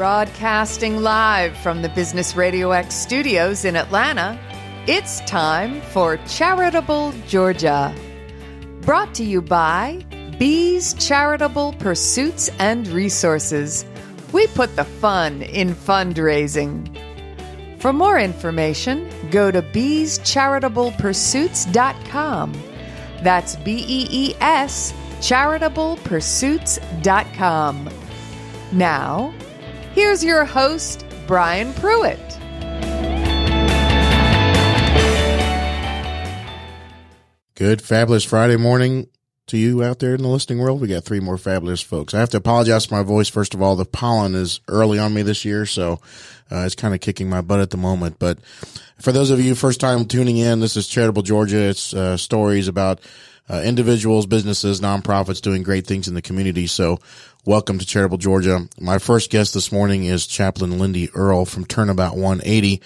Broadcasting live from the Business Radio X studios in Atlanta, it's time for Charitable Georgia. Brought to you by Bees Charitable Pursuits and Resources. We put the fun in fundraising. For more information, go to beescharitablepursuits.com. That's B E E S charitablepursuits.com. Now, here's your host, Brian Pruitt. Good, fabulous Friday morning to you out there in the listening world. We got three more fabulous folks. I have to apologize for my voice. First of all, the pollen is early on me this year, so uh, it's kind of kicking my butt at the moment. But for those of you first time tuning in, this is Charitable Georgia. It's uh, stories about uh, individuals, businesses, nonprofits doing great things in the community. So welcome to Charitable Georgia. My first guest this morning is Chaplain Lindy Earl from Turnabout 180.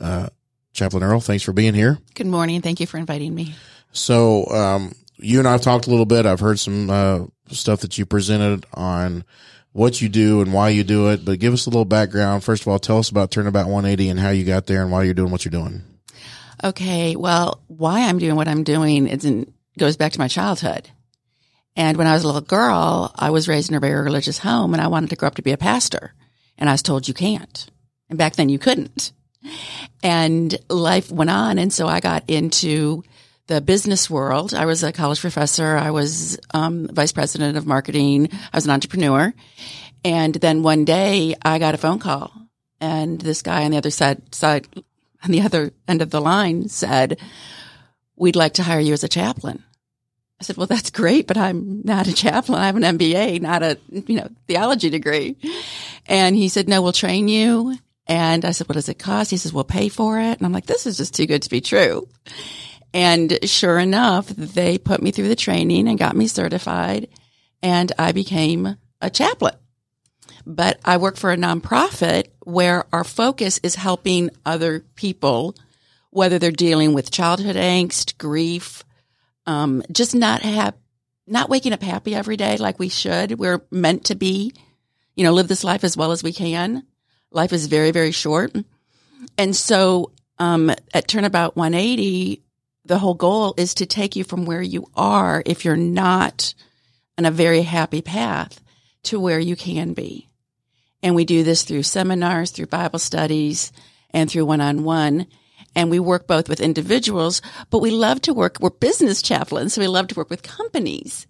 Uh, Chaplain Earl, thanks for being here. Good morning. Thank you for inviting me. So, um, you and I have talked a little bit. I've heard some, uh, stuff that you presented on what you do and why you do it, but give us a little background. First of all, tell us about Turnabout 180 and how you got there and why you're doing what you're doing. Okay. Well, why I'm doing what I'm doing is in, goes back to my childhood. And when I was a little girl, I was raised in a very religious home and I wanted to grow up to be a pastor. And I was told you can't. And back then you couldn't. And life went on. And so I got into the business world. I was a college professor. I was um, vice president of marketing. I was an entrepreneur. And then one day I got a phone call and this guy on the other side, side on the other end of the line said, we'd like to hire you as a chaplain. I said, well, that's great, but I'm not a chaplain. I have an MBA, not a, you know, theology degree. And he said, no, we'll train you. And I said, what does it cost? He says, we'll pay for it. And I'm like, this is just too good to be true. And sure enough, they put me through the training and got me certified and I became a chaplain. But I work for a nonprofit where our focus is helping other people, whether they're dealing with childhood angst, grief, um, just not have, not waking up happy every day like we should. We're meant to be, you know, live this life as well as we can. Life is very, very short. And so, um, at Turnabout 180, the whole goal is to take you from where you are, if you're not on a very happy path, to where you can be. And we do this through seminars, through Bible studies, and through one on one. And we work both with individuals, but we love to work, we're business chaplains, so we love to work with companies.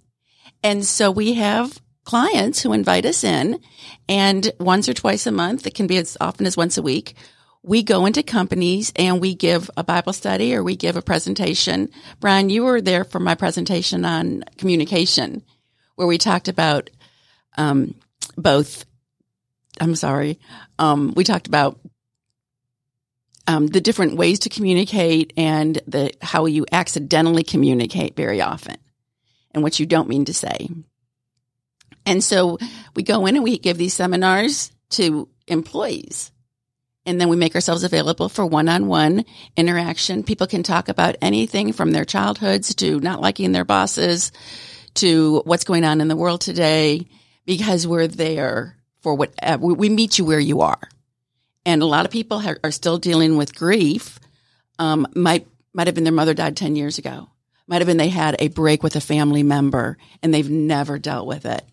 And so we have clients who invite us in and once or twice a month, it can be as often as once a week, we go into companies and we give a Bible study or we give a presentation. Brian, you were there for my presentation on communication, where we talked about um, both. I'm sorry. Um, we talked about um, the different ways to communicate and the how you accidentally communicate very often, and what you don't mean to say. And so we go in and we give these seminars to employees and then we make ourselves available for one-on-one interaction. People can talk about anything from their childhoods to not liking their bosses to what's going on in the world today because we're there for whatever. We meet you where you are. And a lot of people are still dealing with grief. Um, might, might have been their mother died 10 years ago. Might have been they had a break with a family member and they've never dealt with it.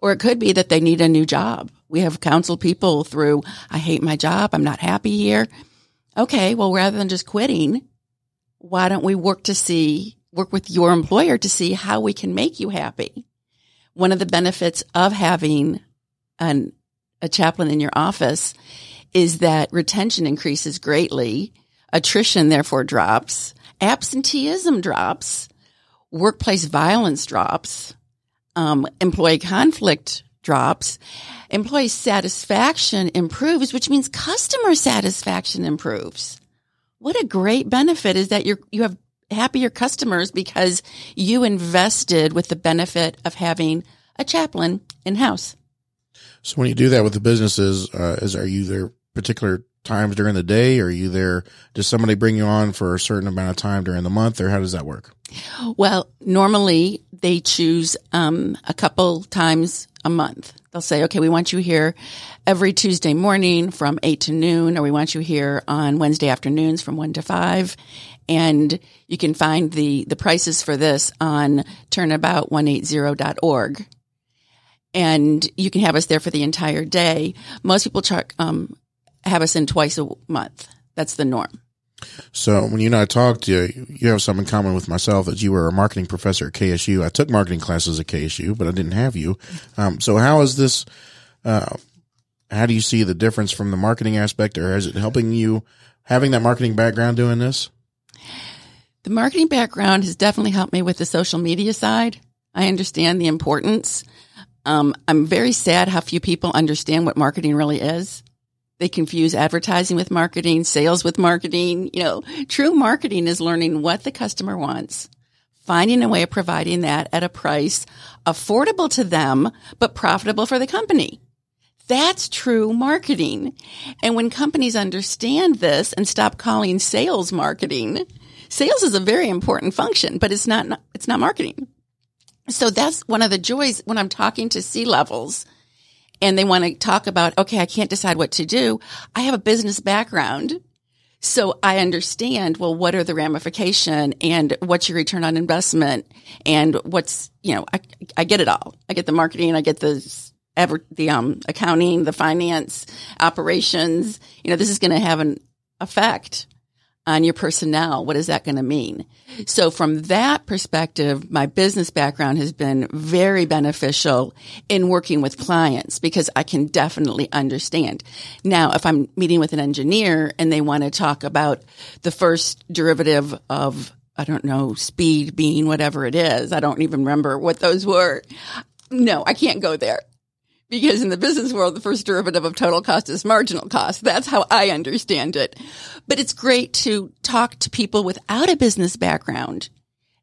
Or it could be that they need a new job. We have counseled people through, I hate my job. I'm not happy here. Okay. Well, rather than just quitting, why don't we work to see, work with your employer to see how we can make you happy? One of the benefits of having an, a chaplain in your office is that retention increases greatly. Attrition therefore drops. Absenteeism drops. Workplace violence drops um, employee conflict drops, employee satisfaction improves, which means customer satisfaction improves. What a great benefit is that you you have happier customers because you invested with the benefit of having a chaplain in house. So when you do that with the businesses, uh, is are you there particular times during the day? Are you there? Does somebody bring you on for a certain amount of time during the month, or how does that work? Well, normally they choose um, a couple times a month. They'll say, okay, we want you here every Tuesday morning from eight to noon, or we want you here on Wednesday afternoons from one to five. And you can find the, the prices for this on turnabout180.org. And you can have us there for the entire day. Most people check, um, have us in twice a month. That's the norm. So when you and I talked, you you have something in common with myself that you were a marketing professor at KSU. I took marketing classes at KSU, but I didn't have you. Um, so how is this? Uh, how do you see the difference from the marketing aspect, or is it helping you having that marketing background doing this? The marketing background has definitely helped me with the social media side. I understand the importance. Um, I'm very sad how few people understand what marketing really is. They confuse advertising with marketing, sales with marketing. You know, true marketing is learning what the customer wants, finding a way of providing that at a price affordable to them, but profitable for the company. That's true marketing. And when companies understand this and stop calling sales marketing, sales is a very important function, but it's not, it's not marketing. So that's one of the joys when I'm talking to C levels and they want to talk about, okay, I can't decide what to do. I have a business background. So I understand, well, what are the ramification and what's your return on investment and what's, you know, I, I get it all. I get the marketing. I get the, ever, the, um, accounting, the finance operations. You know, this is going to have an effect on your personnel. What is that going to mean? So from that perspective, my business background has been very beneficial in working with clients because I can definitely understand. Now, if I'm meeting with an engineer and they want to talk about the first derivative of I don't know, speed, being, whatever it is. I don't even remember what those were. No, I can't go there because in the business world, the first derivative of total cost is marginal cost. That's how I understand it. But it's great to talk to people without a business background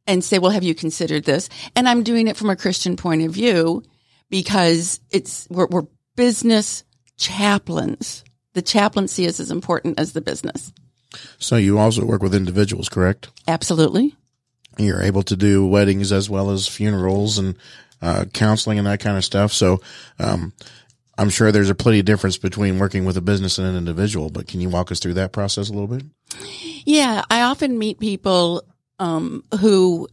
and say, well, have you considered this? And I'm doing it from a Christian point of view because it's, we're, we're business chaplains. The chaplaincy is as important as the business. So you also work with individuals, correct? Absolutely. You're able to do weddings as well as funerals and uh, counseling and that kind of stuff. So, um, I'm sure there's a plenty of difference between working with a business and an individual, but can you walk us through that process a little bit? Yeah, I often meet people um, who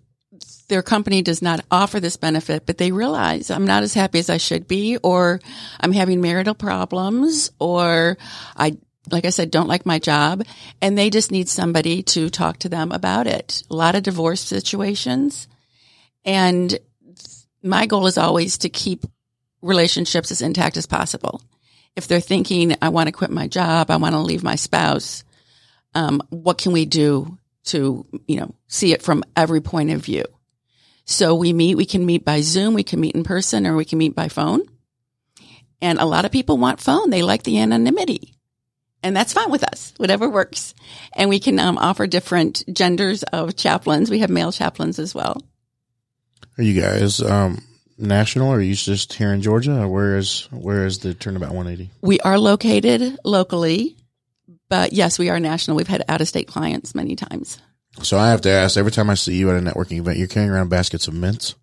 their company does not offer this benefit, but they realize I'm not as happy as I should be, or I'm having marital problems, or I, like I said, don't like my job, and they just need somebody to talk to them about it. A lot of divorce situations, and my goal is always to keep relationships as intact as possible. If they're thinking, I want to quit my job, I want to leave my spouse, um, what can we do to, you know, see it from every point of view? So we meet, we can meet by Zoom, we can meet in person, or we can meet by phone. And a lot of people want phone. They like the anonymity. And that's fine with us, whatever works. And we can um, offer different genders of chaplains. We have male chaplains as well. Are you guys um, national, or are you just here in Georgia, or where is where is the Turnabout 180? We are located locally, but yes, we are national. We've had out of state clients many times. So I have to ask every time I see you at a networking event, you're carrying around baskets of mints.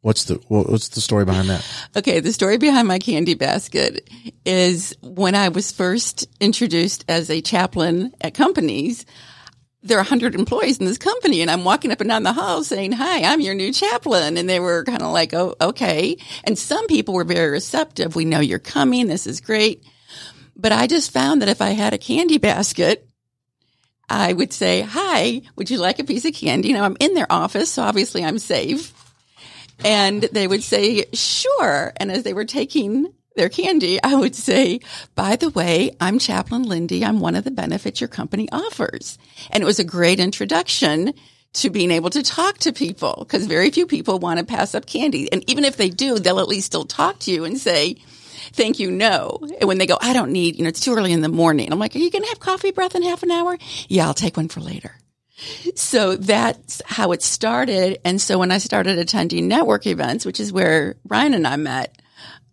What's the what's the story behind that? Okay, the story behind my candy basket is when I was first introduced as a chaplain at companies there are 100 employees in this company and I'm walking up and down the hall saying, hi, I'm your new chaplain. And they were kind of like, oh, okay. And some people were very receptive. We know you're coming. This is great. But I just found that if I had a candy basket, I would say, hi, would you like a piece of candy? Now I'm in their office, so obviously I'm safe. And they would say, sure. And as they were taking their candy, I would say, by the way, I'm Chaplain Lindy. I'm one of the benefits your company offers. And it was a great introduction to being able to talk to people because very few people want to pass up candy. And even if they do, they'll at least still talk to you and say, thank you, no. And when they go, I don't need, you know, it's too early in the morning. I'm like, are you going to have coffee breath in half an hour? Yeah, I'll take one for later. So that's how it started. And so when I started attending network events, which is where Brian and I met,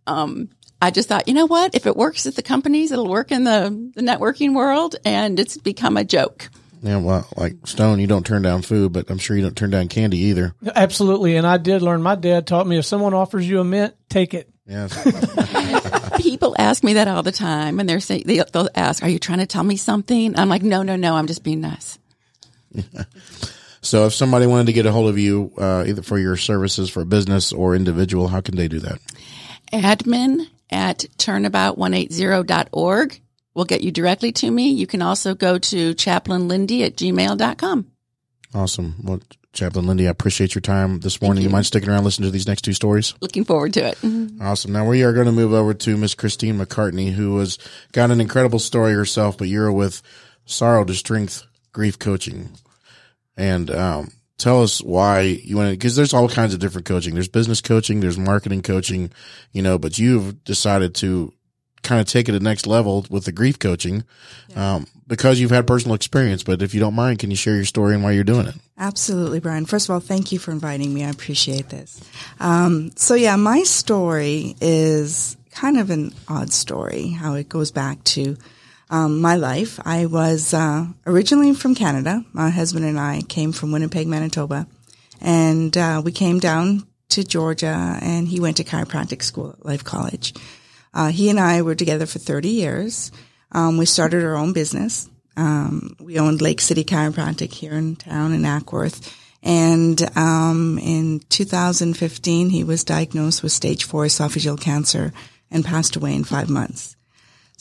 um, I just thought, you know what? If it works at the companies, it'll work in the, the networking world. And it's become a joke. Yeah, well, like Stone, you don't turn down food, but I'm sure you don't turn down candy either. Absolutely. And I did learn, my dad taught me if someone offers you a mint, take it. Yes. People ask me that all the time, and they're saying they, they'll ask, "Are you trying to tell me something?" I'm like, "No, no, no. I'm just being nice." so if somebody wanted to get a hold of you, uh, either for your services for business or individual, how can they do that? Admin at turnabout180.org will get you directly to me. You can also go to chaplainlindy at gmail.com. Awesome. Well, Chaplain Lindy, I appreciate your time this morning. You. you. mind sticking around, listening to these next two stories? Looking forward to it. Mm-hmm. Awesome. Now we are going to move over to Miss Christine McCartney, who has got an incredible story herself, but you're with Sorrow to Strength Grief Coaching. And, um, tell us why you want to, cause there's all kinds of different coaching. There's business coaching, there's marketing coaching, you know, but you've decided to kind of take it to the next level with the grief coaching um, because you've had personal experience. But if you don't mind, can you share your story and why you're doing it? Absolutely, Brian. First of all, thank you for inviting me. I appreciate this. Um, so yeah, my story is kind of an odd story, how it goes back to um, my life. I was uh, originally from Canada. My husband and I came from Winnipeg, Manitoba, and uh, we came down to Georgia, and he went to chiropractic school at Life College. Uh, he and I were together for 30 years. Um, we started our own business. Um, we owned Lake City Chiropractic here in town in Acworth. And um, in 2015, he was diagnosed with stage four esophageal cancer and passed away in five months.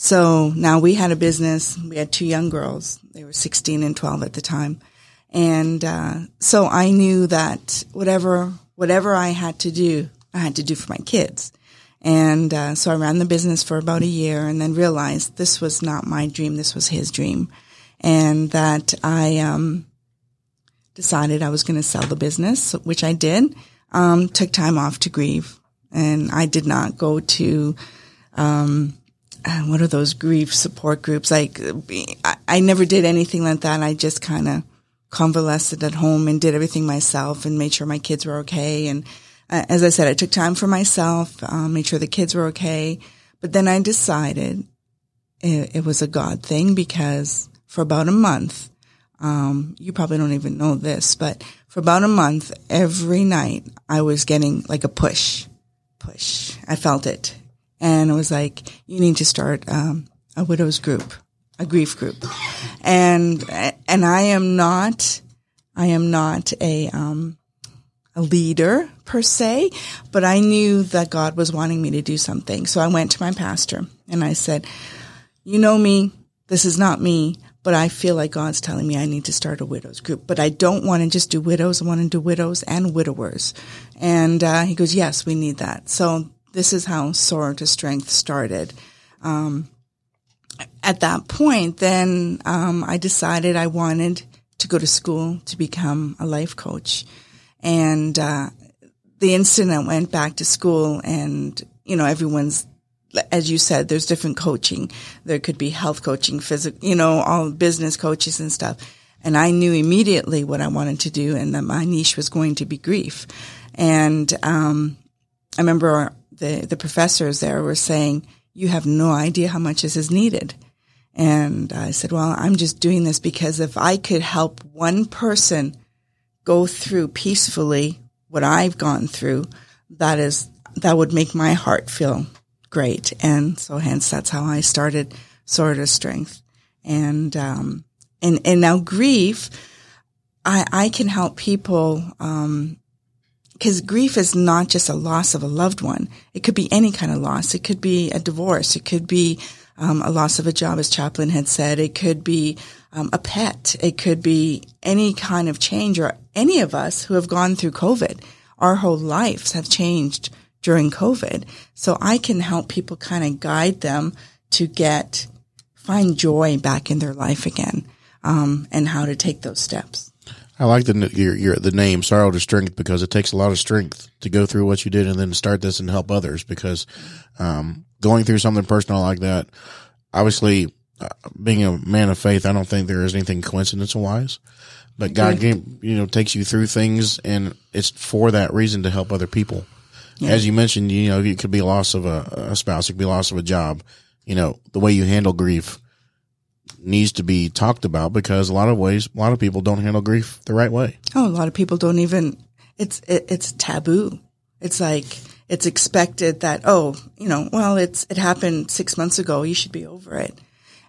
So now we had a business. We had two young girls. They were 16 and 12 at the time. And uh, so I knew that whatever whatever I had to do, I had to do for my kids. And uh, so I ran the business for about a year and then realized this was not my dream, this was his dream. And that I um, decided I was going to sell the business, which I did. Um, took time off to grieve. And I did not go to, um, uh, what are those grief support groups? Like, I, I never did anything like that. I just kind of convalesced at home and did everything myself and made sure my kids were okay and as I said, I took time for myself, um, made sure the kids were okay. But then I decided it, it was a God thing because for about a month, um, you probably don't even know this, but for about a month, every night I was getting like a push, push. I felt it. And it was like, you need to start, um, a widow's group, a grief group. And, and I am not, I am not a, um, a leader per se, but I knew that God was wanting me to do something. So I went to my pastor and I said, you know me, this is not me, but I feel like God's telling me I need to start a widows group, but I don't want to just do widows. I want to do widows and widowers. And, uh, he goes, yes, we need that. So this is how Sorrow to Strength started. Um, at that point, then, um, I decided I wanted to go to school to become a life coach. And, uh, the instant I went back to school and, you know, everyone's, as you said, there's different coaching. There could be health coaching, physical, you know, all business coaches and stuff. And I knew immediately what I wanted to do and that my niche was going to be grief. And, um, I remember the, the professors there were saying, you have no idea how much this is needed. And I said, well, I'm just doing this because if I could help one person go through peacefully what I've gone through, that is, that would make my heart feel great. And so hence that's how I started Soar of Strength. And, um, and, and now grief, I, I can help people, um, because grief is not just a loss of a loved one. It could be any kind of loss. It could be a divorce. It could be um, a loss of a job, as Chaplain had said. It could be um, a pet. It could be any kind of change or any of us who have gone through COVID. Our whole lives have changed during COVID. So I can help people kind of guide them to get, find joy back in their life again, um, and how to take those steps. I like the your, your the name sorrow to strength because it takes a lot of strength to go through what you did and then start this and help others because um, going through something personal like that obviously uh, being a man of faith, I don't think there is anything coincidental wise, but God, you know, takes you through things and it's for that reason to help other people. Yeah. As you mentioned, you know, it could be loss of a, a spouse, it could be loss of a job. You know, the way you handle grief, needs to be talked about because a lot of ways, a lot of people don't handle grief the right way. Oh, a lot of people don't even. It's it, it's taboo. It's like it's expected that oh, you know, well, it's it happened six months ago. You should be over it.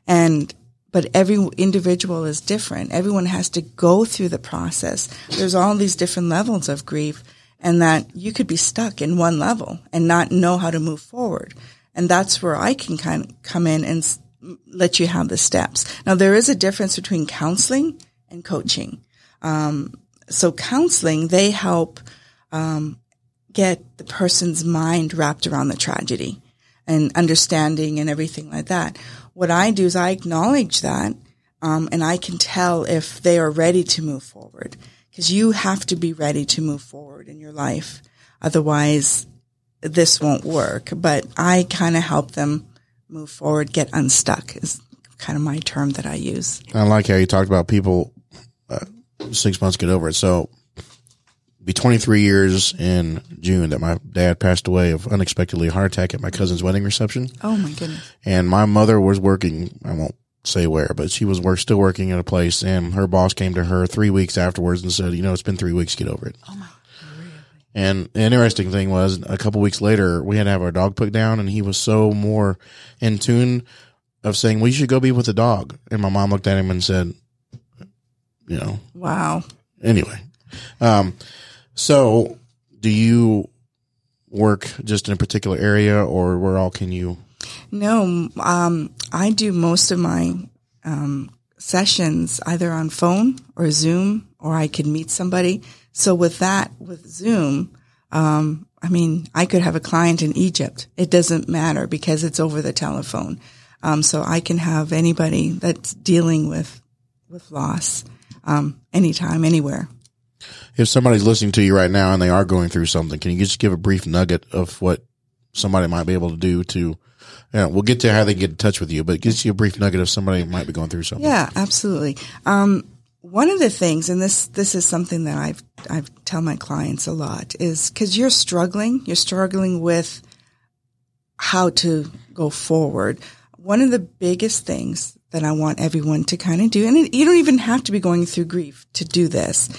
And but every individual is different. Everyone has to go through the process. There's all these different levels of grief, and that you could be stuck in one level and not know how to move forward. And that's where I can kind of come in and let you have the steps. Now, there is a difference between counseling and coaching. Um, so counseling, they help um, get the person's mind wrapped around the tragedy and understanding and everything like that. What I do is I acknowledge that, um, and I can tell if they are ready to move forward because you have to be ready to move forward in your life. Otherwise, this won't work. But I kind of help them move forward, get unstuck is kind of my term that I use. I like how you talked about people uh, six months get over it. So, be 23 years in June that my dad passed away of unexpectedly heart attack at my cousin's wedding reception. Oh my goodness. And my mother was working, I won't say where, but she was work, still working at a place and her boss came to her three weeks afterwards and said, you know, it's been three weeks, get over it. Oh my. And the interesting thing was a couple weeks later, we had to have our dog put down and he was so more in tune of saying, well, you should go be with the dog. And my mom looked at him and said, you know, Wow. anyway. Um, so do you work just in a particular area or where all can you? No, um, I do most of my um, sessions either on phone or Zoom, or I could meet somebody. So with that, with Zoom, um, I mean, I could have a client in Egypt. It doesn't matter because it's over the telephone. Um, so I can have anybody that's dealing with with loss um, anytime, anywhere. If somebody's listening to you right now and they are going through something, can you just give a brief nugget of what somebody might be able to do to, yeah, we'll get to how they get in touch with you, but just you a brief nugget of somebody might be going through something. Yeah, absolutely. Um, one of the things, and this this is something that I've I've tell my clients a lot, is because you're struggling, you're struggling with how to go forward. One of the biggest things that I want everyone to kind of do, and you don't even have to be going through grief to do this,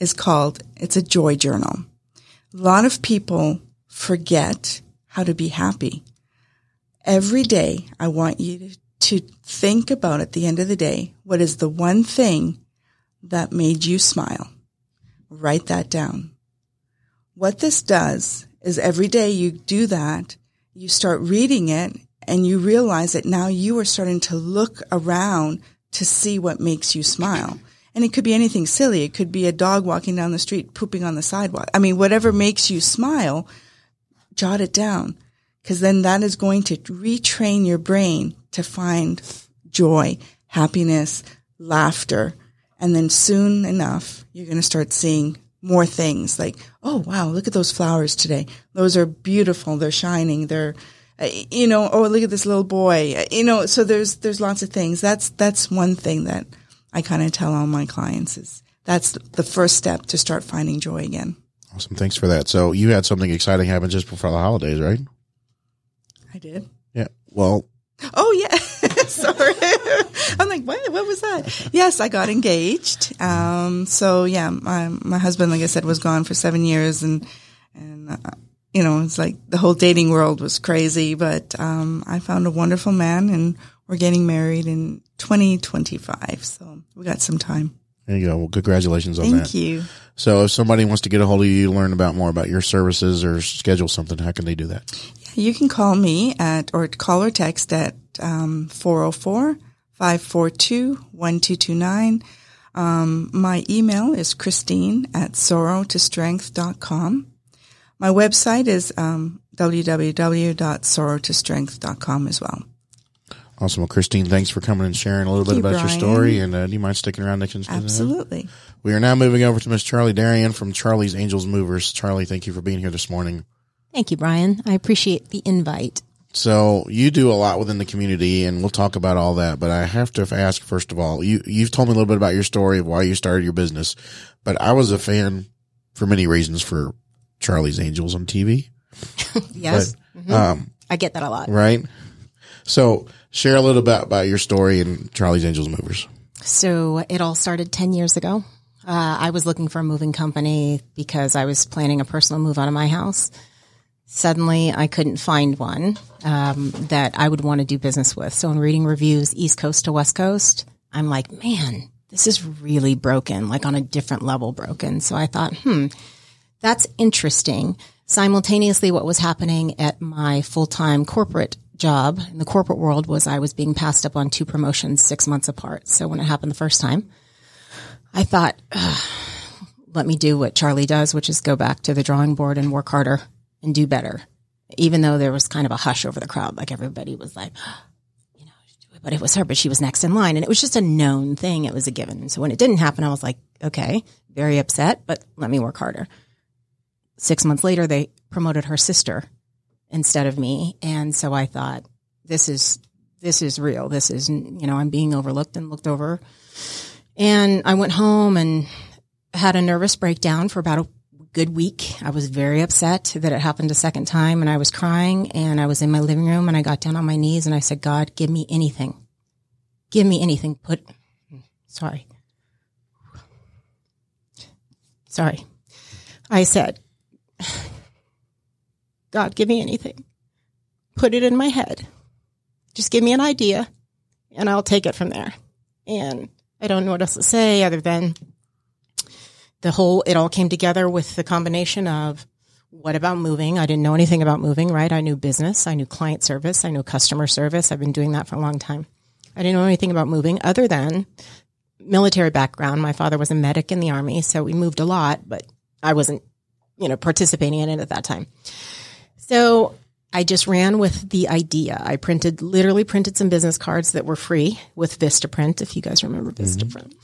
is called it's a joy journal. A lot of people forget how to be happy every day I want you to, to think about at the end of the day, what is the one thing that made you smile? Write that down. What this does is every day you do that, you start reading it and you realize that now you are starting to look around to see what makes you smile. And it could be anything silly. It could be a dog walking down the street pooping on the sidewalk. I mean, whatever makes you smile, jot it down because then that is going to retrain your brain to find joy, happiness, laughter. And then soon enough, you're going to start seeing more things like, oh, wow, look at those flowers today. Those are beautiful. They're shining. They're, uh, you know, oh, look at this little boy. Uh, You know, so there's, there's lots of things. That's, that's one thing that I kind of tell all my clients is that's the first step to start finding joy again. Awesome. Thanks for that. So you had something exciting happen just before the holidays, right? I did. Yeah. Well, Oh yeah, sorry. I'm like, what? What was that? Yes, I got engaged. Um, so yeah, my my husband, like I said, was gone for seven years, and and uh, you know, it's like the whole dating world was crazy. But um, I found a wonderful man, and we're getting married in 2025. So we got some time. there you go. Well, congratulations on Thank that. Thank you. So if somebody wants to get a hold of you, learn about more about your services or schedule something, how can they do that? You can call me at, or call or text at 404 542 1229. Um, My email is Christine at sorrowtostrength.com. My website is um, www.sorrowtostrength.com as well. Awesome. Well, Christine, thanks for coming and sharing a little bit you, about your story. And uh, do you mind sticking around next? next- Absolutely. We are now moving over to Miss Charlie Darian from Charlie's Angels Movers. Charlie, thank you for being here this morning. Thank you, Brian. I appreciate the invite. So you do a lot within the community, and we'll talk about all that. But I have to ask first of all, you you've told me a little bit about your story of why you started your business, but I was a fan for many reasons for Charlie's Angels on TV. Yes. Um, I get that a lot. right? So Share a little bit about your story and Charlie's Angels Movers. So it all started 10 years ago. Uh, I was looking for a moving company because I was planning a personal move out of my house. Suddenly, I couldn't find one um, that I would want to do business with. So, in reading reviews, East Coast to West Coast, I'm like, man, this is really broken, like on a different level broken. So I thought, hmm, that's interesting. Simultaneously, what was happening at my full time corporate job in the corporate world was I was being passed up on two promotions six months apart. So when it happened the first time, I thought, let me do what Charlie does, which is go back to the drawing board and work harder and do better. Even though there was kind of a hush over the crowd, like everybody was like, you know, but it was her, but she was next in line. And it was just a known thing. It was a given. So when it didn't happen, I was like, okay, very upset, but let me work harder. Six months later, they promoted her sister instead of me. And so I thought, this is, this is real. This is, you know, I'm being overlooked and looked over. And I went home and had a nervous breakdown for about a good week. I was very upset that it happened a second time and I was crying and I was in my living room and I got down on my knees and I said, God, give me anything. Give me anything. Put, sorry. Sorry. I said, God, give me anything. Put it in my head. Just give me an idea and I'll take it from there. And I don't know what else to say other than the whole, it all came together with the combination of what about moving? I didn't know anything about moving, right? I knew business. I knew client service. I knew customer service. I've been doing that for a long time. I didn't know anything about moving other than military background. My father was a medic in the army, so we moved a lot, but I wasn't, you know, participating in it at that time. So I just ran with the idea. I printed, literally printed some business cards that were free with Vistaprint, if you guys remember mm-hmm. Vistaprint.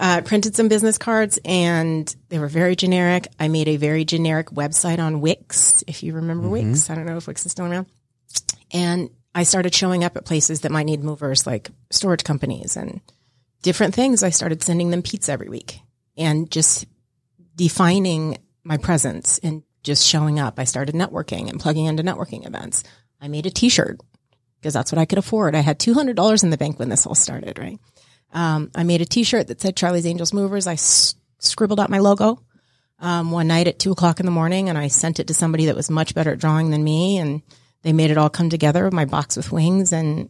Uh, printed some business cards and they were very generic. I made a very generic website on Wix, if you remember Wix. I don't know if Wix is still around. And I started showing up at places that might need movers, like storage companies and different things. I started sending them pizza every week and just defining my presence and just showing up. I started networking and plugging into networking events. I made a t-shirt because that's what I could afford. I had $200 in the bank when this all started, right? Um, I made a t-shirt that said Charlie's Angels Movers. I s- scribbled out my logo, um, one night at two o'clock in the morning and I sent it to somebody that was much better at drawing than me. And they made it all come together, my box with wings. And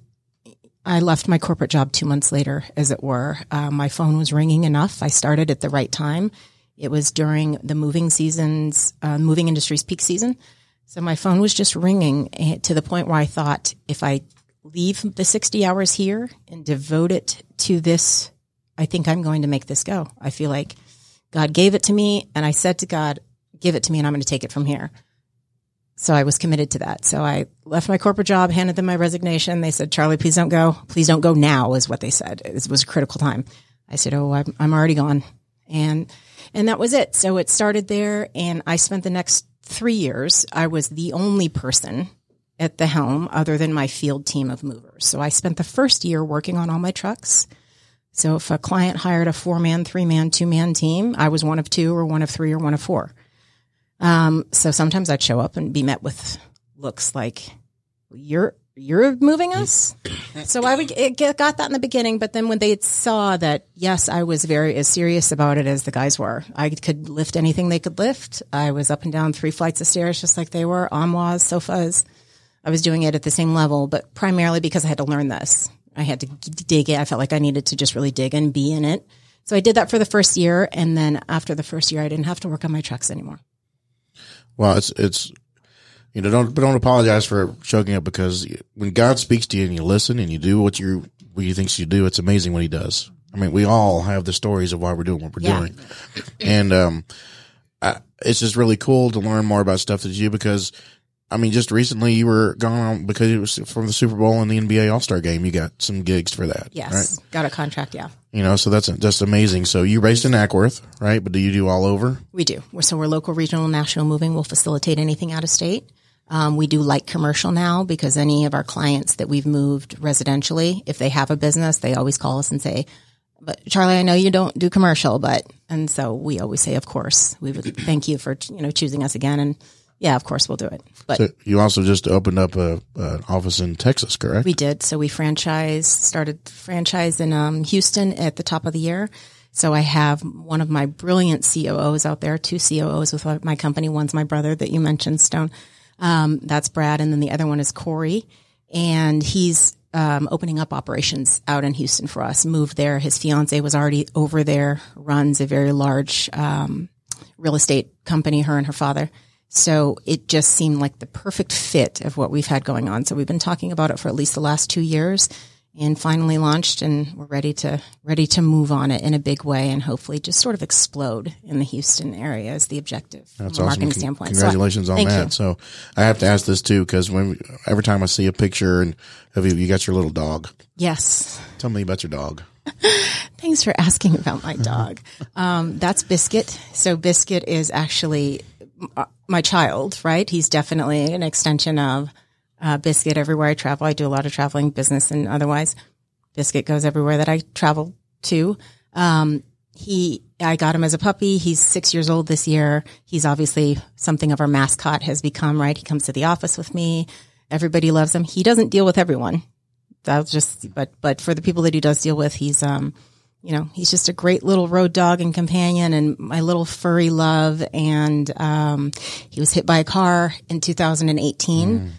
I left my corporate job two months later, as it were. Uh, my phone was ringing enough. I started at the right time. It was during the moving seasons, uh, moving industry's peak season. So my phone was just ringing eh, to the point where I thought if I leave the 60 hours here and devote it to this, I think I'm going to make this go. I feel like God gave it to me and I said to God, give it to me and I'm going to take it from here. So I was committed to that. So I left my corporate job, handed them my resignation. They said, Charlie, please don't go. Please don't go now is what they said. It was a critical time. I said, Oh, I'm, I'm already gone. And, and that was it. So it started there and I spent the next three years. I was the only person at the helm other than my field team of movers. So I spent the first year working on all my trucks. So if a client hired a four man, three man, two man team, I was one of two or one of three or one of four. Um, so sometimes I'd show up and be met with looks like you're you're moving us. So I would it got that in the beginning, but then when they saw that yes, I was very as serious about it as the guys were. I could lift anything they could lift. I was up and down three flights of stairs just like they were, armoires, sofas. I was doing it at the same level, but primarily because I had to learn this. I had to dig it. I felt like I needed to just really dig and be in it. So I did that for the first year, and then after the first year, I didn't have to work on my trucks anymore. Well, it's it's you know don't but don't apologize for choking up because when God speaks to you and you listen and you do what you what you thinks you do, it's amazing what He does. I mean, we all have the stories of why we're doing what we're Yeah. doing, and um, I, it's just really cool to learn more about stuff that you do because. I mean, just recently you were gone on because it was from the Super Bowl and the NBA All Star Game. You got some gigs for that, Yes, right? got a contract. Yeah, You know, so that's just amazing. So you based in Acworth, right? But do you do all over? we do. So we're local, regional, national moving. We'll facilitate anything out of state. Um, we do light commercial now because any of our clients that we've moved residentially, if they have a business, they always call us and say, "But Charlie, I know you don't do commercial, but," and so we always say, "Of course, we would thank you for you know choosing us again." And yeah, of course we'll do it. But So you also just opened up a, an office in Texas, correct? we did. So we franchise started franchise in um, Houston at the top of the year. So I have one of my brilliant COOs out there, two COOs with my company. One's my brother that you mentioned, Stone. Um, that's Brad, and then the other one is Corey, and he's um, opening up operations out in Houston for us. Moved there. His fiance was already over there. Runs a very large um, real estate company. Her and her father. So it just seemed like the perfect fit of what we've had going on. So we've been talking about it for at least the last two years and finally launched and we're ready to ready to move on it in a big way and hopefully just sort of explode in the Houston area is the objective That's from a awesome. marketing Con- standpoint. So, Congratulations on that. you. So I have to ask this too, because when every time I see a picture and of you, you got your little dog. Yes. Tell me about your dog. Thanks for asking about my dog. Um, that's Biscuit. So Biscuit is actually m- my child, right? He's definitely an extension of uh, Biscuit everywhere I travel. I do a lot of traveling, business and otherwise. Biscuit goes everywhere that I travel to. Um, he, I got him as a puppy. He's six years old this year. He's obviously something of our mascot has become, right? He comes to the office with me. Everybody loves him. He doesn't deal with everyone. That's just, but, but for the people that he does deal with, he's, um, you know, he's just a great little road dog and companion and my little furry love. And, um, he was hit by a car in 2018.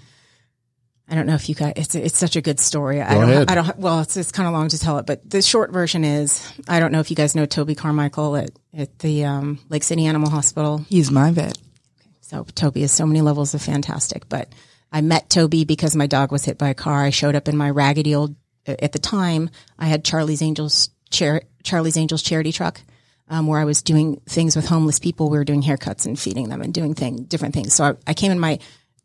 I don't know if you guys, it's, it's such a good story. I don't, ahead. I don't, well, it's, it's kind of long to tell it, but the short version is, I don't know if you guys know Toby Carmichael at, at the, um, Lake City Animal Hospital. He's my vet. So Toby is so many levels of fantastic. But I met Toby because my dog was hit by a car. I showed up in my raggedy old. At the time, I had Charlie's Angels char- Charlie's Angels charity truck, um, where I was doing things with homeless people. We were doing haircuts and feeding them and doing thing different things. So I, I came in my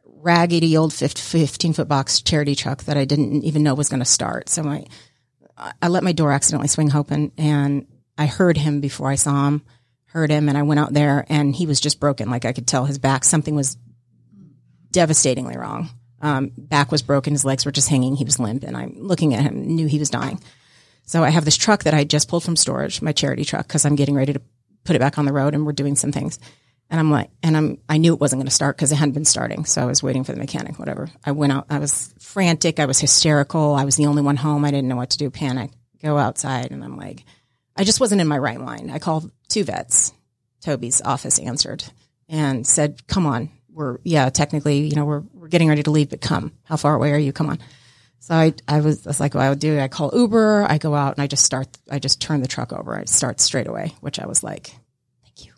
raggedy old 15 foot box charity truck that I didn't even know was going to start. So my I let my door accidentally swing open and I heard him before I saw him, heard him, and I went out there and he was just broken. Like I could tell his back, something was devastatingly wrong. Um, back was broken, his legs were just hanging, he was limp, and I'm looking at him, knew he was dying. So I have this truck that I just pulled from storage, my charity truck, because I'm getting ready to put it back on the road and we're doing some things. And I'm like, and I'm, I knew it wasn't going to start because it hadn't been starting. So I was waiting for the mechanic, whatever. I went out, I was frantic, I was hysterical, I was the only one home, I didn't know what to do, panic, go outside, and I'm like, I just wasn't in my right mind. I called two vets. Toby's office answered and said, "Come on, we're yeah, technically, you know, we're we're getting ready to leave, but come. How far away are you? Come on." So I I was, I was like, what I would do, I call Uber, I go out and I just start, I just turn the truck over, I start straight away, which I was like, thank you.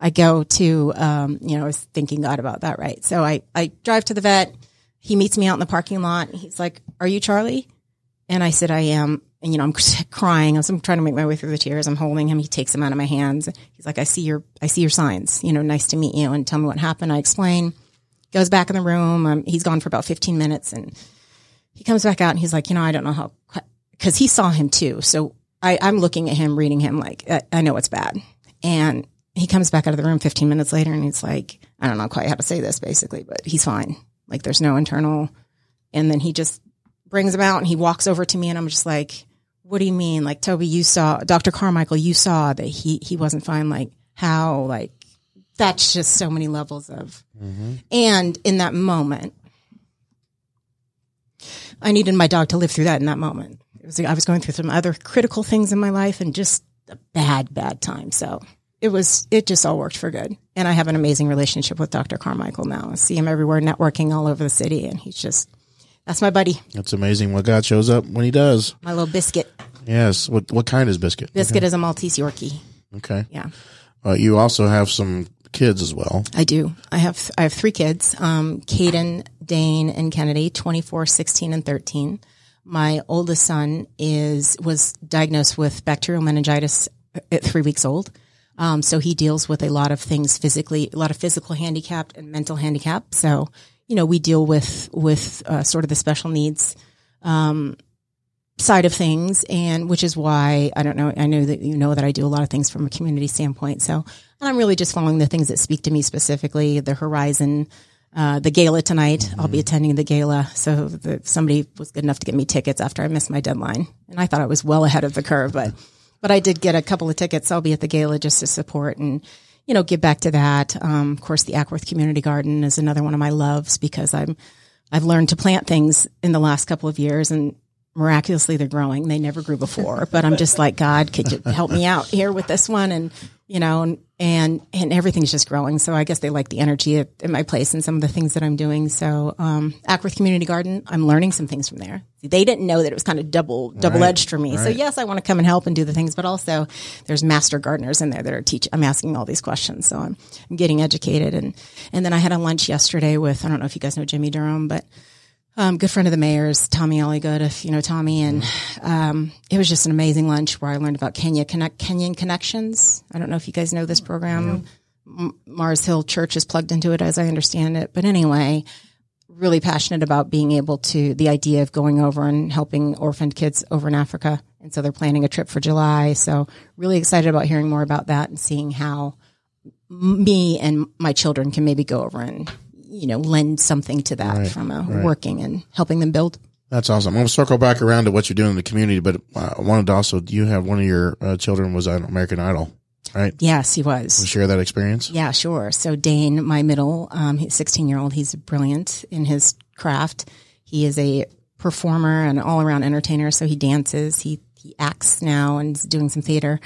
I go to, um, you know, I was thinking God about that, right? So I I drive to the vet. He meets me out in the parking lot. He's like, "Are you Charlie?" And I said, I am. And, you know, I'm crying. I'm trying to make my way through the tears. I'm holding him. He takes him out of my hands. He's like, I see your, I see your signs, you know, nice to meet you and tell me what happened. I explain, goes back in the room. Um, he's gone for about 15 minutes and he comes back out and he's like, you know, I don't know how, cause he saw him too. So I, I'm looking at him, reading him like, I, I know it's bad. And he comes back out of the room 15 minutes later and he's like, I don't know quite how to say this basically, but he's fine. Like there's no internal. And then he just brings him out and he walks over to me and I'm just like, what do you mean? Like Toby, you saw Dr. Carmichael, you saw that he, he wasn't fine. Like how, like that's just so many levels of, mm-hmm. and in that moment, I needed my dog to live through that in that moment. It was, I was going through some other critical things in my life and just a bad, bad time. So it was, it just all worked for good. And I have an amazing relationship with Dr. Carmichael now. I see him everywhere networking all over the city and he's just, that's my buddy, That's amazing what God shows up when he does. my little biscuit. Yes. What what kind is biscuit? Biscuit is a Maltese Yorkie. Okay. Yeah, Uh, you also have some kids as well. I do. I have I have three kids: um, Caden, Dane, and Kennedy. 24, 16, and thirteen. My oldest son is was diagnosed with bacterial meningitis at three weeks old. Um, so he deals with a lot of things physically, a lot of physical handicap and mental handicap. So you know we deal with with uh, sort of the special needs um, side of things and which is why I don't know I know that you know that I do a lot of things from a community standpoint so and I'm really just following the things that speak to me specifically the horizon uh, the gala tonight I'll be attending the gala so the, somebody was good enough to get me tickets after I missed my deadline and I thought I was well ahead of the curve but but I did get a couple of tickets I'll be at the gala just to support and you know, give back to that. Um, of course, the Acworth Community Garden is another one of my loves because I'm, I've learned to plant things in the last couple of years and miraculously they're growing. They never grew before, but I'm just like, God, could you help me out here with this one? And, you know, and, and, and everything's just growing. So I guess they like the energy at, at my place and some of the things that I'm doing. So, um, Acworth Community Garden, I'm learning some things from there. They didn't know that it was kind of double, double edged for me. So yes, I want to come and help and do the things, but also there's master gardeners in there that are teaching. I'm asking all these questions. So I'm, I'm getting educated. And, and then I had a lunch yesterday with, I don't know if you guys know Jimmy Durham, but um, good friend of the mayor's, Tommy Olligood, if you know Tommy, and um, it was just an amazing lunch where I learned about Kenya Connect Kenyan Connections. I don't know if you guys know this program. M- Mars Hill Church is plugged into it, as I understand it. But anyway, really passionate about being able to the idea of going over and helping orphaned kids over in Africa, and so they're planning a trip for July. So really excited about hearing more about that and seeing how me and my children can maybe go over and you know lend something to that Right, from a right. working and helping them build. That's awesome. I'm going to circle back around to what you're doing in the community, but I wanted to also, you have one of your uh, children was on American Idol, right? Yes, he was. Share that experience. Yeah, sure. So Dane, my middle, um, he's 16 year old. He's brilliant in his craft. He is a performer and all around entertainer. So he dances, he, he acts now and is doing some theater.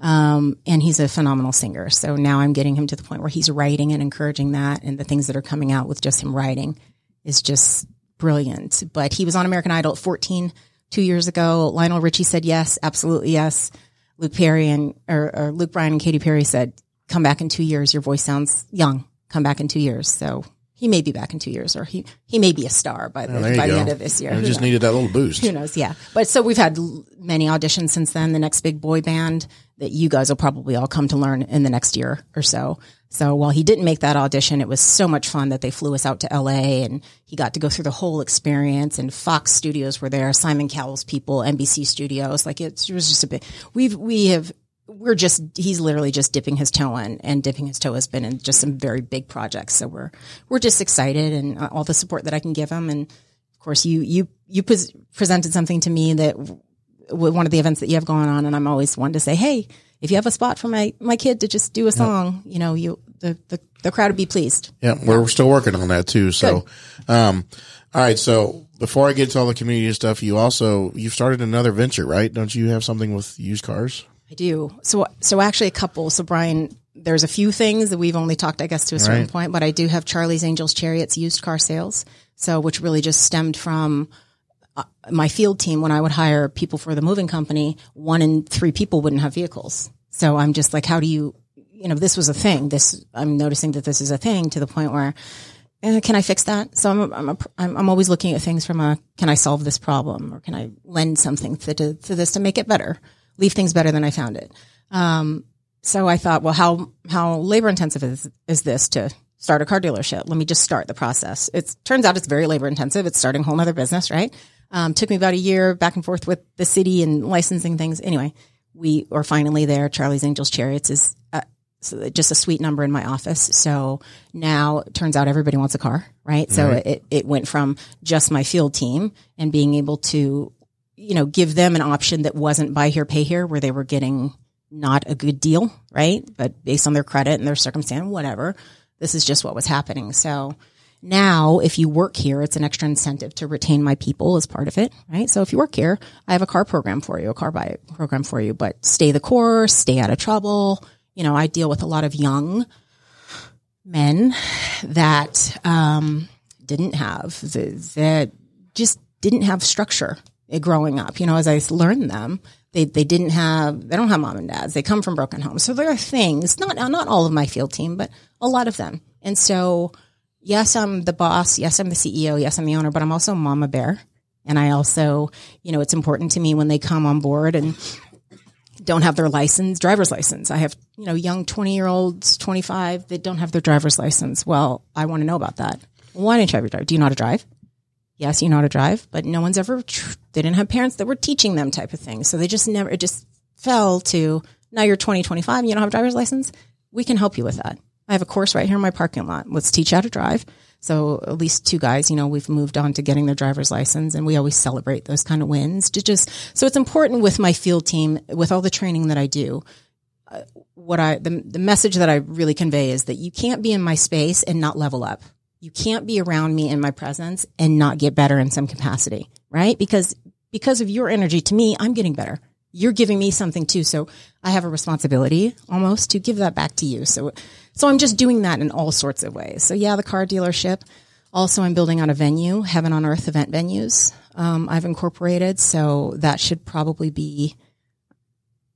Um, and he's a phenomenal singer. So now I'm getting him to the point where he's writing and encouraging that. And the things that are coming out with just him writing is just brilliant. But he was on American Idol at 14 two years ago. Lionel Richie said yes, absolutely yes. Luke Perry and or, or Luke Bryan and Katy Perry said, "Come back in two years. Your voice sounds young. Come back in two years." So he may be back in two years, or he he may be a star by the Oh, by the end of this year. I just knows? needed that little boost. Who knows? Yeah. But so we've had many auditions since then. The next big boy band that you guys will probably all come to learn in the next year or so. So while he didn't make that audition, it was so much fun that they flew us out to LA and he got to go through the whole experience and Fox Studios were there, Simon Cowell's people, NBC Studios. Like it was just a bit, we've, we have, we're just, he's literally just dipping his toe in and dipping his toe has been in just some very big projects. So we're, we're just excited and all the support that I can give him. And of course you, you, you pres- presented something to me that with one of the events that you have going on, and I'm always one to say, hey, if you have a spot for my my kid to just do a song, you know, you the the, the crowd would be pleased. Yeah, we're still working on that too. So, um, all right. So before I get to all the community stuff, you also you've started another venture, right? Don't you have something with used cars? I do. So so actually a couple. So Brian, there's a few things that we've only talked, I guess, to a certain Right. point, but I do have Charlie's Angels Chariots used car sales. So which really just stemmed from uh, my field team when I would hire people for the moving company, one in three people wouldn't have vehicles. So I'm just like, how do you, you know, this was a thing. This, I'm noticing that this is a thing to the point where, eh, can I fix that? So I'm, I'm, a, I'm, I'm always looking at things from a, can I solve this problem or can I lend something to, to, to this to make it better, leave things better than I found it. Um, so I thought, well, how, how labor intensive is, is this to start a car dealership? Let me just start the process. It turns out it's very labor intensive. It's starting a whole other business, right? Um, took me about a year back and forth with the city and licensing things. Anyway, we are finally there. Charlie's Angels Chariots is uh, just a sweet number in my office. So now it turns out everybody wants a car, right? So it, it went from just my field team and being able to, you know, give them an option that wasn't buy here, pay here, where they were getting not a good deal, right? But based on their credit and their circumstance, whatever, this is just what was happening. So now if you work here, it's an extra incentive to retain my people as part of it, right? So if you work here, I have a car program for you, a car buy program for you, but stay the course, stay out of trouble. You know, I deal with a lot of young men that, um, didn't have the, that just didn't have structure growing up. You know, as I learned them, they, they didn't have, they don't have mom and dads. They come from broken homes. So there are things, not, not all of my field team, but a lot of them. And so, yes, I'm the boss. Yes, I'm the CEO. Yes, I'm the owner, but I'm also mama bear. And I also, you know, it's important to me when they come on board and don't have their license, driver's license. I have, you know, young 20 year olds, 25 that don't have their driver's license. Well, I want to know about that. Why didn't you have your drive? Do you know how to drive? Yes, you know how to drive, but no one's ever, they didn't have parents that were teaching them type of thing. So they just never, it just fell to now you're 20, 25 and you don't have a driver's license. We can help you with that. I have a course right here in my parking lot. Let's teach you how to drive. So at least two guys, you know, we've moved on to getting their driver's license and we always celebrate those kind of wins to just, so it's important with my field team, with all the training that I do. uh, what I the the message that I really convey is that you can't be in my space and not level up. You can't be around me in my presence and not get better in some capacity, right? Because because of your energy to me, I'm getting better. You're giving me something too, so I have a responsibility almost to give that back to you. So so I'm just doing that in all sorts of ways. So yeah, the car dealership. Also, I'm building out a venue, Heaven on Earth event venues. Um, I've incorporated, so that should probably be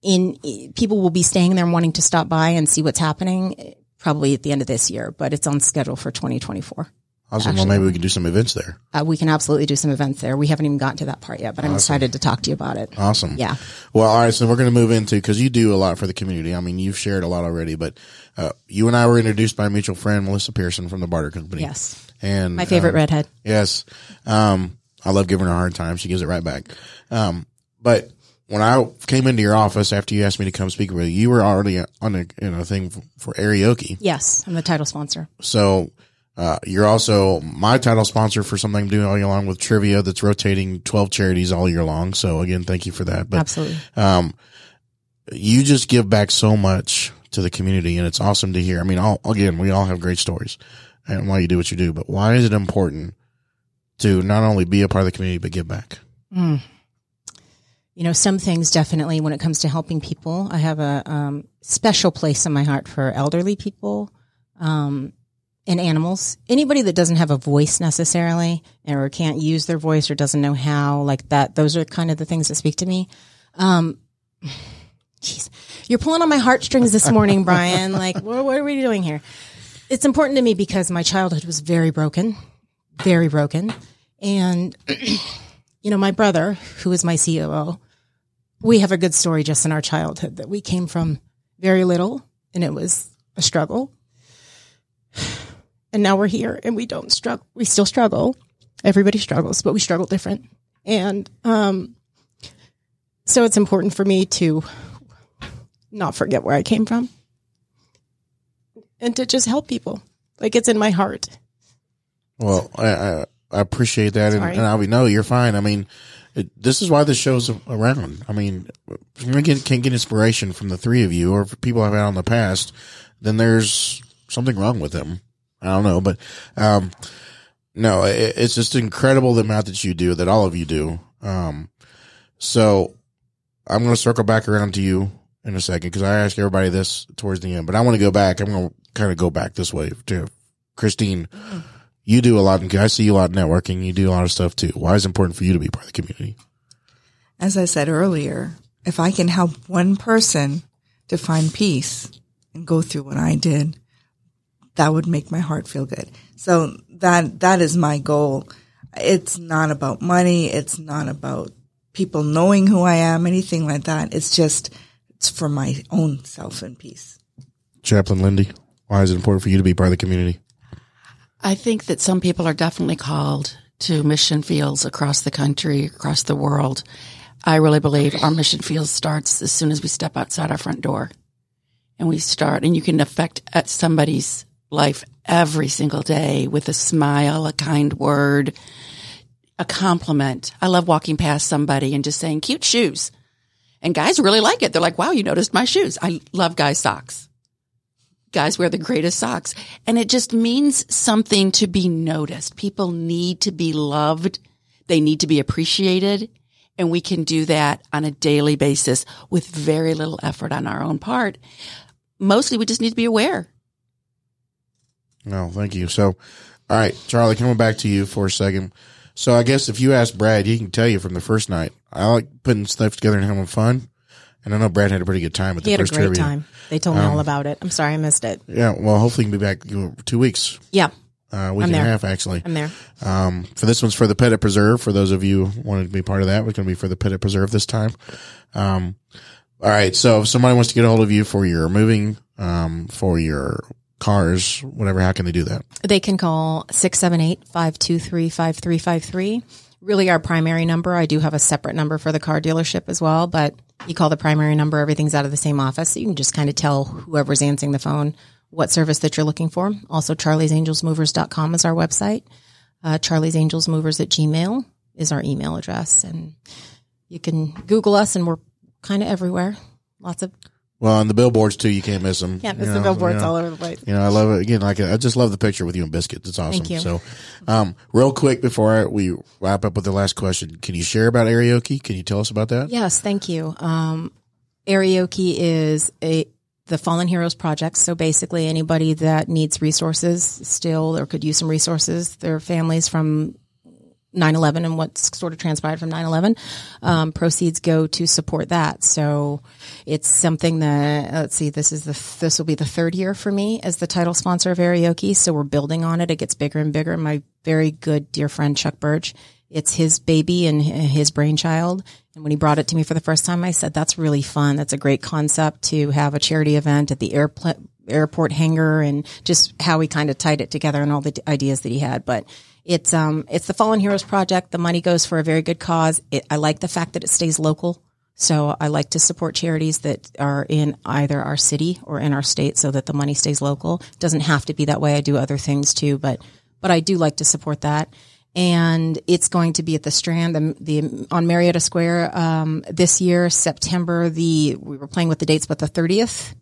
in. People will be staying there and wanting to stop by and see what's happening, probably at the end of this year. But it's on schedule for 2024. Awesome. Well, maybe we can do some events there. Uh, we can absolutely do some events there. We haven't even gotten to that part yet, but I'm excited to talk to you about it. Awesome. Yeah. Well, all right. So we're going to move into because you do a lot for the community. I mean, you've shared a lot already, but uh, you and I were introduced by a mutual friend, Melissa Pearson from the Barter Company. Yes. And My favorite um, redhead. Yes. Um, I love giving her a hard time. She gives it right back. Um, but when I came into your office after you asked me to come speak with you, you were already on a, you know, thing for, for karaoke. Yes. I'm the title sponsor. So, uh, you're also my title sponsor for something I'm doing all year long with trivia that's rotating 12 charities all year long. So again, thank you for that. But, Absolutely. um, you just give back so much to the community and it's awesome to hear. I mean, all, again, we all have great stories and why you do what you do, but why is it important to not only be a part of the community, but give back? Mm. You know, some things definitely when it comes to helping people, I have a um, special place in my heart for elderly people um, and animals. Anybody that doesn't have a voice necessarily or can't use their voice or doesn't know how, like that, those are kind of the things that speak to me. Um, Jeez, you're pulling on my heartstrings this morning, Brian. Like, what, what are we doing here? It's important to me because my childhood was very broken, very broken. And, you know, my brother, who is my COO, we have a good story just in our childhood that we came from very little and it was a struggle. And now we're here and we don't struggle. We still struggle. Everybody struggles, but we struggle different. And, um, so it's important for me to not forget where I came from and to just help people. Like it's in my heart. Well, I, I, I appreciate that. And, Sorry. and I no, you're fine. I mean, it, this is why this show's around. I mean, if we get, can't get inspiration from the three of you or people I've had in the past, then there's something wrong with them. I don't know, but, um, no, it, it's just incredible the amount that you do, that all of you do. Um, so I'm going to circle back around to you in a second because I asked everybody this towards the end, but I want to go back. I'm going to kind of go back this way to Christine. You do a lot. In, I see you a lot in networking. You do a lot of stuff too. Why is it important for you to be part of the community? As I said earlier, if I can help one person to find peace and go through what I did, that would make my heart feel good. So that, that is my goal. It's not about money. It's not about people knowing who I am, anything like that. It's just, it's for my own self and peace. Chaplain Lindy, why is it important for you to be part of the community? I think that some people are definitely called to mission fields across the country, across the world. I really believe our mission field starts as soon as we step outside our front door and we start, and you can affect at somebody's life every single day with a smile, a kind word, a compliment. I love walking past somebody and just saying cute shoes. And guys really like it. They're like, wow, you noticed my shoes. I love guys socks. Guys wear the greatest socks. And it just means something to be noticed. People need to be loved. They need to be appreciated. And we can do that on a daily basis with very little effort on our own part. Mostly we just need to be aware. No, thank you. So, all right, Charlie, coming back to you for a second. So I guess if you ask Brad, he can tell you from the first night. I like putting stuff together and having fun. And I know Brad had a pretty good time at the He had a first great trivia. time. They told me all about it. I'm sorry I missed it. Yeah, well, hopefully you can be back you know, two weeks, Yeah, uh, week I'm and a half actually. I'm there. Um, for this one's for the Pettit Preserve. For those of you who wanted to be part of that, it's going to be for the Pettit Preserve this time. Um, all right. So if somebody wants to get a hold of you for your moving, um, for your cars, whatever, how can they do that? They can call 678-523-5353. Really our primary number. I do have a separate number for the car dealership as well, but you call the primary number, everything's out of the same office. So you can just kind of tell whoever's answering the phone what service that you're looking for. Also, charliesangelsmovers.com is our website. Uh, charliesangelsmovers at gmail is our email address. And you can Google us and we're kind of everywhere. Lots of Well, and the billboards too. You can't miss them. Can't miss You the billboards you know. all over the place. You know, I love it. Again, like I just love the picture with you and Biscuit. It's awesome. Thank you. So, um, real quick before I, we wrap up with the last question, can you share about Arioki? Can you tell us about that? Yes, thank you. Um, Arioki is a the Fallen Heroes project. So basically, anybody that needs resources still or could use some resources, their families from 9/11 and what's sort of transpired from 9/11, um, proceeds go to support that. So it's something that let's see, this is the this will be the third year for me as the title sponsor of Arioki. So we're building on it. It gets bigger and bigger. My very good dear friend Chuck Burge. It's his baby and his brainchild. And when he brought it to me for the first time, I said, that's really fun. That's a great concept to have a charity event at the airport hangar and just how he kind of tied it together and all the d- ideas that he had. But it's, um, it's the Fallen Heroes Project. The money goes for a very good cause. It, I like the fact that it stays local. So I like to support charities that are in either our city or in our state so that the money stays local. It doesn't have to be that way. I do other things too, but, but I do like to support that and it's going to be at the Strand, the, the on Marietta Square um, this year, September. The we were playing with the dates, but the thirtieth.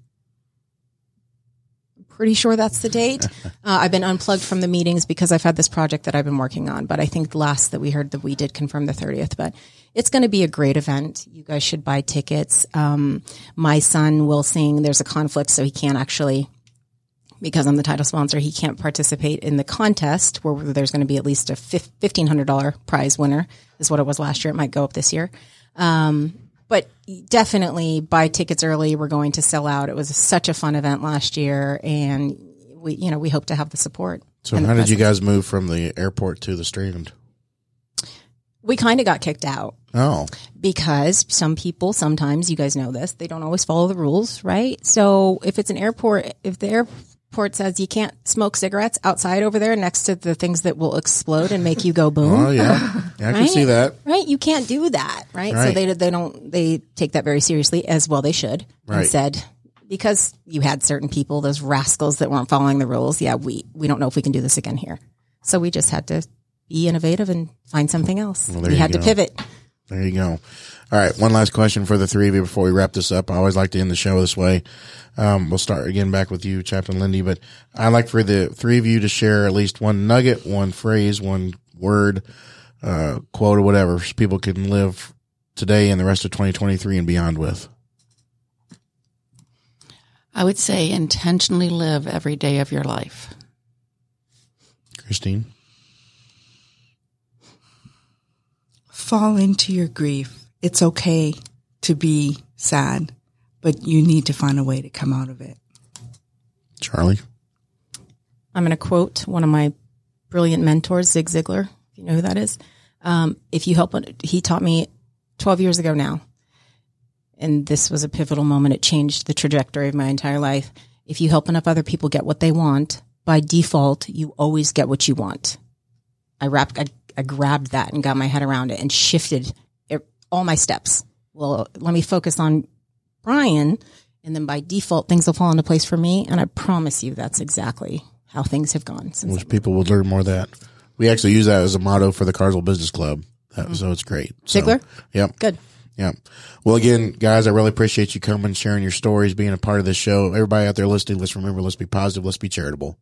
Pretty sure that's the date. uh, I've been unplugged from the meetings because I've had this project that I've been working on. But I think last that we heard that we did confirm the thirtieth. But it's going to be a great event. You guys should buy tickets. Um, my son will sing. There's a conflict, so he can't actually because I'm the title sponsor, he can't participate in the contest where there's going to be at least a fifteen hundred dollar prize winner. Is what it was last year. It might go up this year, um, but definitely buy tickets early. We're going to sell out. It was such a fun event last year, and we, you know, we hope to have the support. So, how did you guys move from the airport to the Strand? We kind of got kicked out. Oh, because some people sometimes you guys know this they don't always follow the rules right so if it's an airport if the airport says you can't smoke cigarettes outside over there next to the things that will explode and make you go boom. Oh yeah, yeah I can Right? see that. right? You can't do that right, so they they don't they take that very seriously as well they should Right. and said because you had certain people those rascals that weren't following the rules yeah we we don't know if we can do this again here. So we just had to be innovative and find something else. There we had to pivot. There you go. All right. One last question for the three of you before we wrap this up. I always like to end the show this way. Um, we'll start again back with you, Chaplain Lindy, but I'd like for the three of you to share at least one nugget, one phrase, one word, uh, quote or whatever so people can live today and the rest of 2023 and beyond with. I would say intentionally live every day of your life. Christine. Fall into your grief. It's okay to be sad, but you need to find a way to come out of it. Charlie. I'm going to quote one of my brilliant mentors, Zig Ziglar. If you know who that is, um, if you help, he taught me 12 years ago now, and this was a pivotal moment. It changed the trajectory of my entire life. If you help enough other people get what they want, by default, you always get what you want. I wrapped, I, I grabbed that and got my head around it and shifted it, all my steps. Well, let me focus on Brian, and then by default, things will fall into place for me. And I promise you, that's exactly how things have gone since. Wish people would learn more of that. We actually use that as a motto for the Carswell Business Club. That, So it's great. So, Yep. Good. Yeah. Well, again, guys, I really appreciate you coming, sharing your stories, being a part of this show. Everybody out there listening, let's remember, let's be positive, let's be charitable.